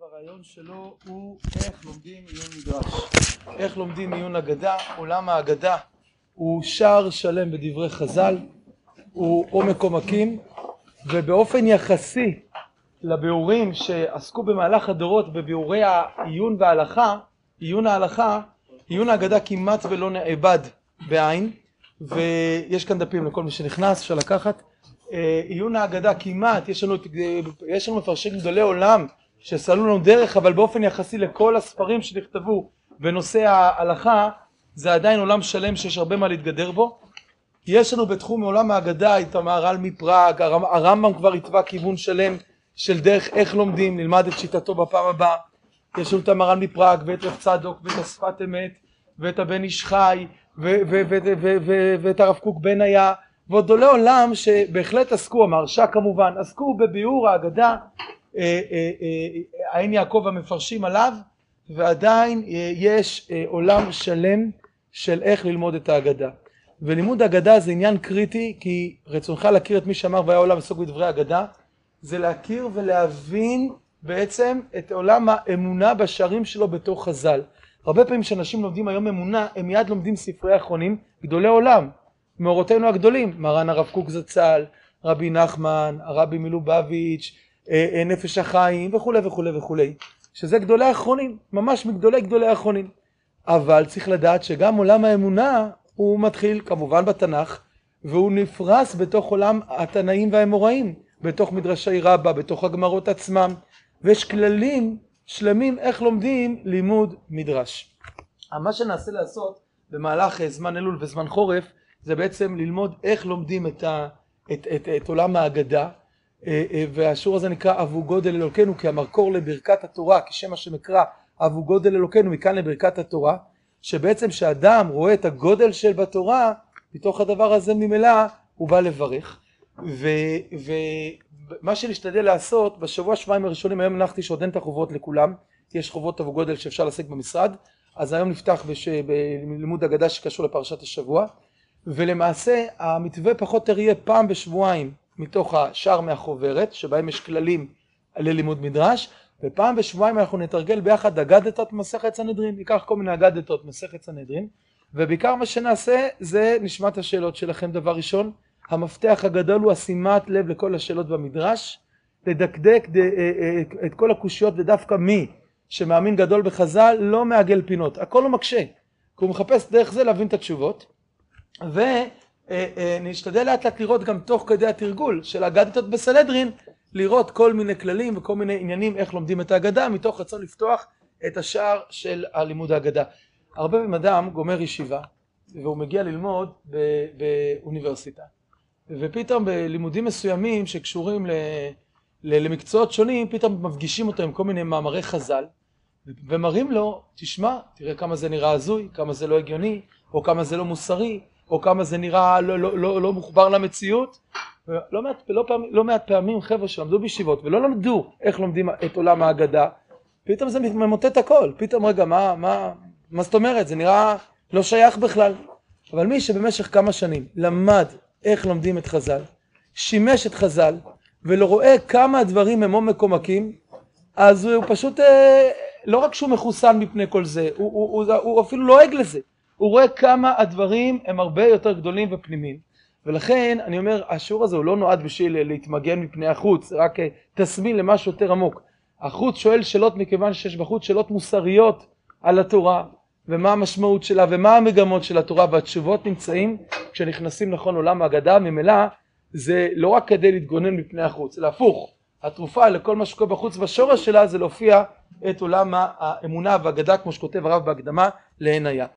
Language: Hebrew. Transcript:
והרעיון שלו הוא איך לומדים עיון מדרש, איך לומדים עיון אגדה, עולם האגדה הוא שער שלם בדברי חז"ל, הוא עומק עומקים ובאופן יחסי לביאורים שעסקו במהלך הדורות בביאורי העיון וההלכה, עיון ההלכה, עיון האגדה כמעט ולא נאבד בעין ויש כאן דפים לכל מי שנכנס, אפשר לקחת, עיון ההגדה כמעט, יש לנו, יש לנו מפרשים גדולי עולם שסללו לנו דרך אבל באופן יחסי לכל הספרים שנכתבו בנושא ההלכה זה עדיין עולם שלם שיש הרבה מה להתגדר בו. יש לנו בתחום עולם ההגדה את המהר"ל מפראג הרמב"ם כבר התווה כיוון שלם של דרך איך לומדים נלמד את שיטתו בפעם הבאה. יש לנו את המהר"ל מפראג ואת רב צדוק ואת השפת אמת ואת הבן איש חי ואת הרב קוק בניה ועוד גדולי עולם שבהחלט עסקו המהרש"א כמובן עסקו בביאור ההגדה עין יעקב המפרשים עליו ועדיין יש עולם שלם של איך ללמוד את ההגדה. ולימוד ההגדה זה עניין קריטי כי רצונך להכיר את מי שאמר והיה עולם עסוק בדברי ההגדה זה להכיר ולהבין בעצם את עולם האמונה בשערים שלו בתוך חז"ל. הרבה פעמים כשאנשים לומדים היום אמונה הם מיד לומדים ספרי אחרונים גדולי עולם מאורותינו הגדולים מרן הרב קוק זצ"ל רבי נחמן הרבי מלובביץ' נפש החיים וכולי וכולי וכולי שזה גדולי האחרונים ממש מגדולי גדולי האחרונים. אבל צריך לדעת שגם עולם האמונה הוא מתחיל כמובן בתנ"ך והוא נפרס בתוך עולם התנאים והאמוראים בתוך מדרשי רבה בתוך הגמרות עצמם ויש כללים שלמים איך לומדים לימוד מדרש. מה שננסה לעשות במהלך זמן אלול וזמן חורף זה בעצם ללמוד איך לומדים את, ה, את, את, את עולם ההגדה והשיעור הזה נקרא אבו גודל אלוקינו כי המקור לברכת התורה כשם השם אקרא אבו גודל אלוקינו מכאן לברכת התורה שבעצם כשאדם רואה את הגודל של בתורה מתוך הדבר הזה ממילא הוא בא לברך. ומה שנשתדל לעשות בשבוע שבועיים הראשונים היום הנחתי שעוד אין את החובות לכולם יש חובות אבו גודל שאפשר להשיג במשרד אז היום נפתח בש... בלימוד אגדה שקשור לפרשת השבוע ולמעשה המתווה פחות או יותר יהיה פעם בשבועיים מתוך השאר מהחוברת שבהם יש כללים ללימוד מדרש ופעם בשבועיים אנחנו נתרגל ביחד אגדתות מסכת סנהדרין. ניקח כל מיני אגדתות מסכת סנהדרין ובעיקר מה שנעשה זה נשמע השאלות שלכם. דבר ראשון המפתח הגדול הוא השימת לב לכל השאלות במדרש. לדקדק את כל הקושיות ודווקא מי שמאמין גדול בחז"ל לא מעגל פינות. הכל הוא מקשה. כי הוא מחפש דרך זה להבין את התשובות ונשתדל לאט לאט לראות גם תוך כדי התרגול של אגדתות בסנהדרין לראות כל מיני כללים וכל מיני עניינים איך לומדים את ההגדה מתוך רצון לפתוח את השער של הלימוד ההגדה. הרבה פעמים אדם גומר ישיבה והוא מגיע ללמוד באוניברסיטה ופתאום בלימודים מסוימים שקשורים למקצועות שונים פתאום מפגישים אותו עם כל מיני מאמרי חז"ל ומראים לו תשמע תראה כמה זה נראה הזוי כמה זה לא הגיוני או כמה זה לא מוסרי או כמה זה נראה לא, לא, לא, לא מחובר למציאות. לא מעט, לא, פעם, לא מעט פעמים חבר'ה שלמדו בישיבות ולא למדו איך לומדים את עולם ההגדה פתאום זה ממוטט הכל. פתאום רגע מה, מה, מה זאת אומרת? זה נראה לא שייך בכלל. אבל מי שבמשך כמה שנים למד איך לומדים את חז"ל שימש את חז"ל ולא רואה כמה הדברים הם עומק עומקים אז הוא פשוט אה, לא רק שהוא מחוסן מפני כל זה הוא, הוא, הוא, הוא אפילו לועג לזה הוא רואה כמה הדברים הם הרבה יותר גדולים ופנימיים. ולכן אני אומר השיעור הזה הוא לא נועד בשביל להתמגן מפני החוץ רק תסמין למשהו יותר עמוק. החוץ שואל שאלות מכיוון שיש בחוץ שאלות מוסריות על התורה ומה המשמעות שלה ומה המגמות של התורה והתשובות נמצאים כשנכנסים נכון עולם ההגדה ממילא זה לא רק כדי להתגונן מפני החוץ אלא הפוך. התרופה לכל מה שקורה בחוץ בשורש שלה זה להופיע את עולם האמונה והאגדה כמו שכותב הרב בהקדמה לעין היה